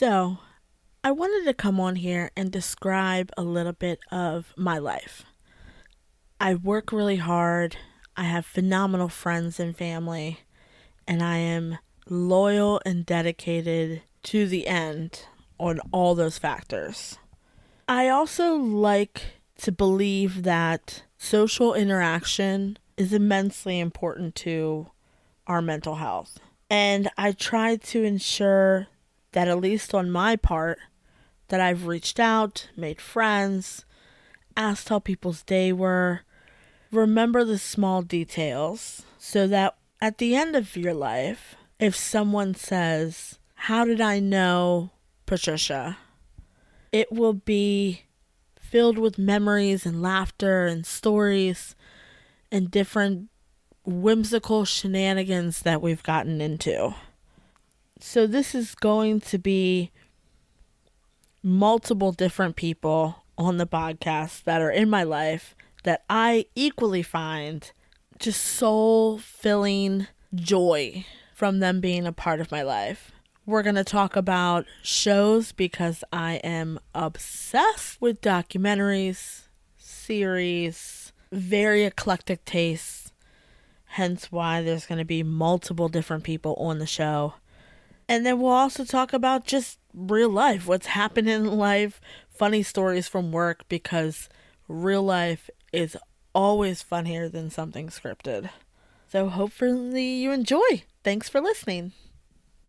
So, I wanted to come on here and describe a little bit of my life. I work really hard. I have phenomenal friends and family, and I am loyal and dedicated to the end on all those factors. I also like to believe that social interaction is immensely important to our mental health. And I try to ensure that, at least on my part, that I've reached out, made friends, asked how people's day were, remember the small details so that at the end of your life, if someone says, How did I know Patricia? It will be filled with memories and laughter and stories and different whimsical shenanigans that we've gotten into. So, this is going to be multiple different people on the podcast that are in my life that I equally find just soul filling joy from them being a part of my life. We're going to talk about shows because I am obsessed with documentaries, series, very eclectic tastes, hence why there's going to be multiple different people on the show. And then we'll also talk about just real life, what's happening in life, funny stories from work, because real life is always funnier than something scripted. So hopefully you enjoy. Thanks for listening.